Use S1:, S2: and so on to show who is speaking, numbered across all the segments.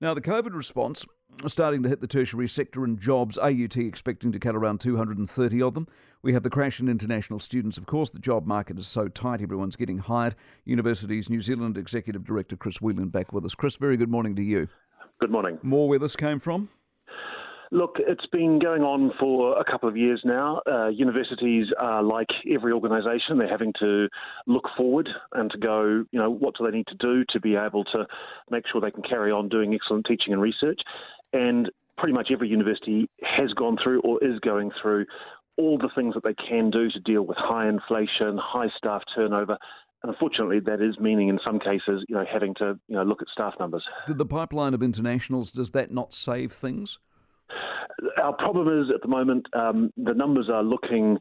S1: Now, the COVID response starting to hit the tertiary sector and jobs. AUT expecting to cut around 230 of them. We have the crash in international students. Of course, the job market is so tight, everyone's getting hired. Universities New Zealand Executive Director Chris Whelan back with us. Chris, very good morning to you.
S2: Good morning.
S1: More where this came from?
S2: Look, it's been going on for a couple of years now. Uh, universities are like every organisation; they're having to look forward and to go. You know, what do they need to do to be able to make sure they can carry on doing excellent teaching and research? And pretty much every university has gone through or is going through all the things that they can do to deal with high inflation, high staff turnover, and unfortunately, that is meaning in some cases, you know, having to you know look at staff numbers.
S1: Did the pipeline of internationals does that not save things?
S2: Our problem is at the moment um, the numbers are looking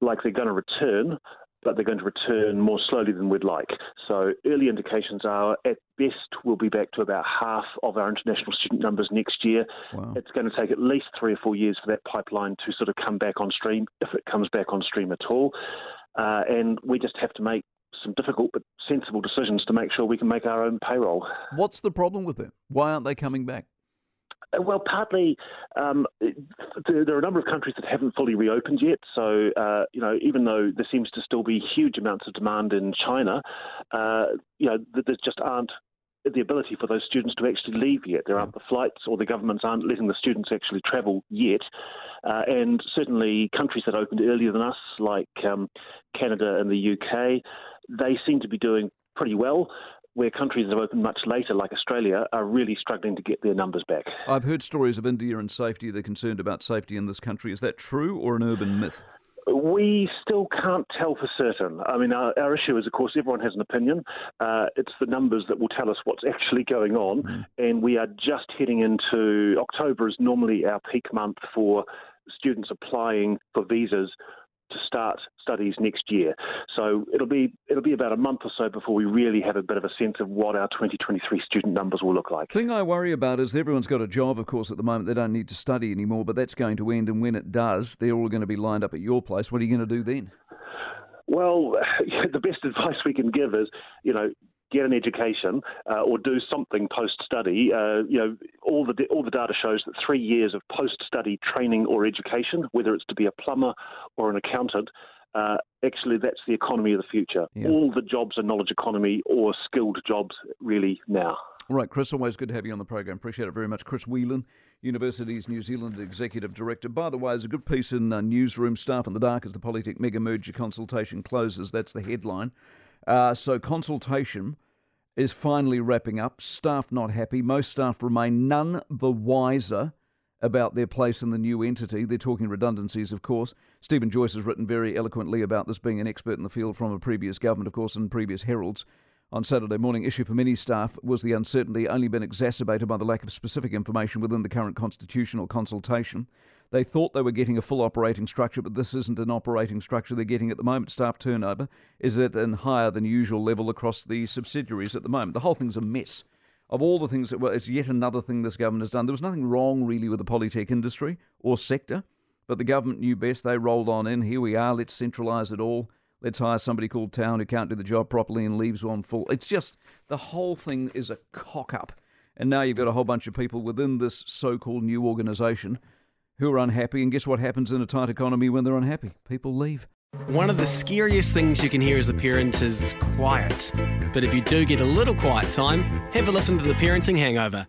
S2: like they're going to return, but they're going to return more slowly than we'd like. So early indications are at best we'll be back to about half of our international student numbers next year. Wow. It's going to take at least three or four years for that pipeline to sort of come back on stream, if it comes back on stream at all. Uh, and we just have to make some difficult but sensible decisions to make sure we can make our own payroll.
S1: What's the problem with them? Why aren't they coming back?
S2: Well, partly um, there are a number of countries that haven't fully reopened yet. So, uh, you know, even though there seems to still be huge amounts of demand in China, uh, you know, there just aren't the ability for those students to actually leave yet. There aren't the flights, or the governments aren't letting the students actually travel yet. Uh, and certainly, countries that opened earlier than us, like um, Canada and the UK, they seem to be doing pretty well where countries that have opened much later, like Australia, are really struggling to get their numbers back.
S1: I've heard stories of India and safety. They're concerned about safety in this country. Is that true or an urban myth?
S2: We still can't tell for certain. I mean, our, our issue is, of course, everyone has an opinion. Uh, it's the numbers that will tell us what's actually going on. Mm. And we are just heading into October, is normally our peak month for students applying for visas to start studies next year. So it'll be it'll be about a month or so before we really have a bit of a sense of what our 2023 student numbers will look like.
S1: Thing I worry about is everyone's got a job, of course, at the moment. They don't need to study anymore, but that's going to end. And when it does, they're all going to be lined up at your place. What are you going to do then?
S2: Well, the best advice we can give is, you know, get an education uh, or do something post study. Uh, you know, all the all the data shows that three years of post study training or education, whether it's to be a plumber or an accountant, uh, actually that's the economy of the future. Yeah. All the jobs are knowledge economy or skilled jobs really now.
S1: All right, Chris, always good to have you on the program. Appreciate it very much. Chris Whelan, Universities New Zealand Executive Director. By the way, there's a good piece in uh, Newsroom Staff in the Dark as the Polytech mega merger consultation closes. That's the headline. Uh, so consultation is finally wrapping up. Staff not happy. Most staff remain none the wiser about their place in the new entity. They're talking redundancies, of course. Stephen Joyce has written very eloquently about this, being an expert in the field from a previous government, of course, and previous heralds. On Saturday morning, issue for many staff was the uncertainty only been exacerbated by the lack of specific information within the current constitutional consultation. They thought they were getting a full operating structure, but this isn't an operating structure they're getting at the moment. Staff turnover is at an higher than usual level across the subsidiaries at the moment. The whole thing's a mess. Of all the things that well, it's yet another thing this government has done. There was nothing wrong really with the polytech industry or sector, but the government knew best. They rolled on in. Here we are. Let's centralise it all. Let's hire somebody called Town who can't do the job properly and leaves one full. It's just the whole thing is a cock up. And now you've got a whole bunch of people within this so called new organisation who are unhappy. And guess what happens in a tight economy when they're unhappy? People leave.
S3: One of the scariest things you can hear as a parent is quiet. But if you do get a little quiet time, have a listen to The Parenting Hangover.